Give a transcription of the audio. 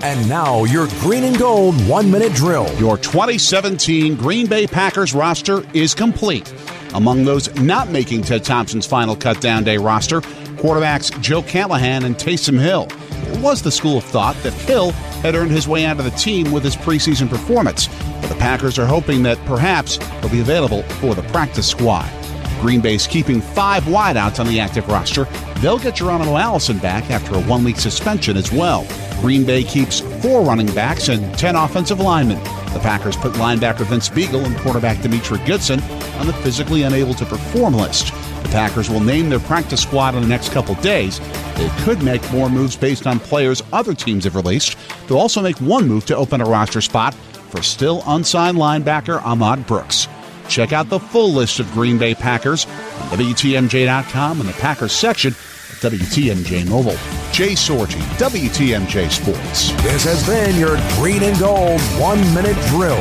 And now, your green and gold one minute drill. Your 2017 Green Bay Packers roster is complete. Among those not making Ted Thompson's final cut down day roster, quarterbacks Joe Callahan and Taysom Hill. It was the school of thought that Hill had earned his way out of the team with his preseason performance, but the Packers are hoping that perhaps he'll be available for the practice squad. Green Bay's keeping five wideouts on the active roster. They'll get Geronimo Allison back after a one week suspension as well. Green Bay keeps four running backs and 10 offensive linemen. The Packers put linebacker Vince Biegel and quarterback Demetri Goodson on the physically unable to perform list. The Packers will name their practice squad in the next couple days. They could make more moves based on players other teams have released. They'll also make one move to open a roster spot for still unsigned linebacker Ahmad Brooks. Check out the full list of Green Bay Packers on WTMJ.com in the Packers section at WTMJ Mobile. Jay Sorgi, WTMJ Sports. This has been your green and gold one minute drill.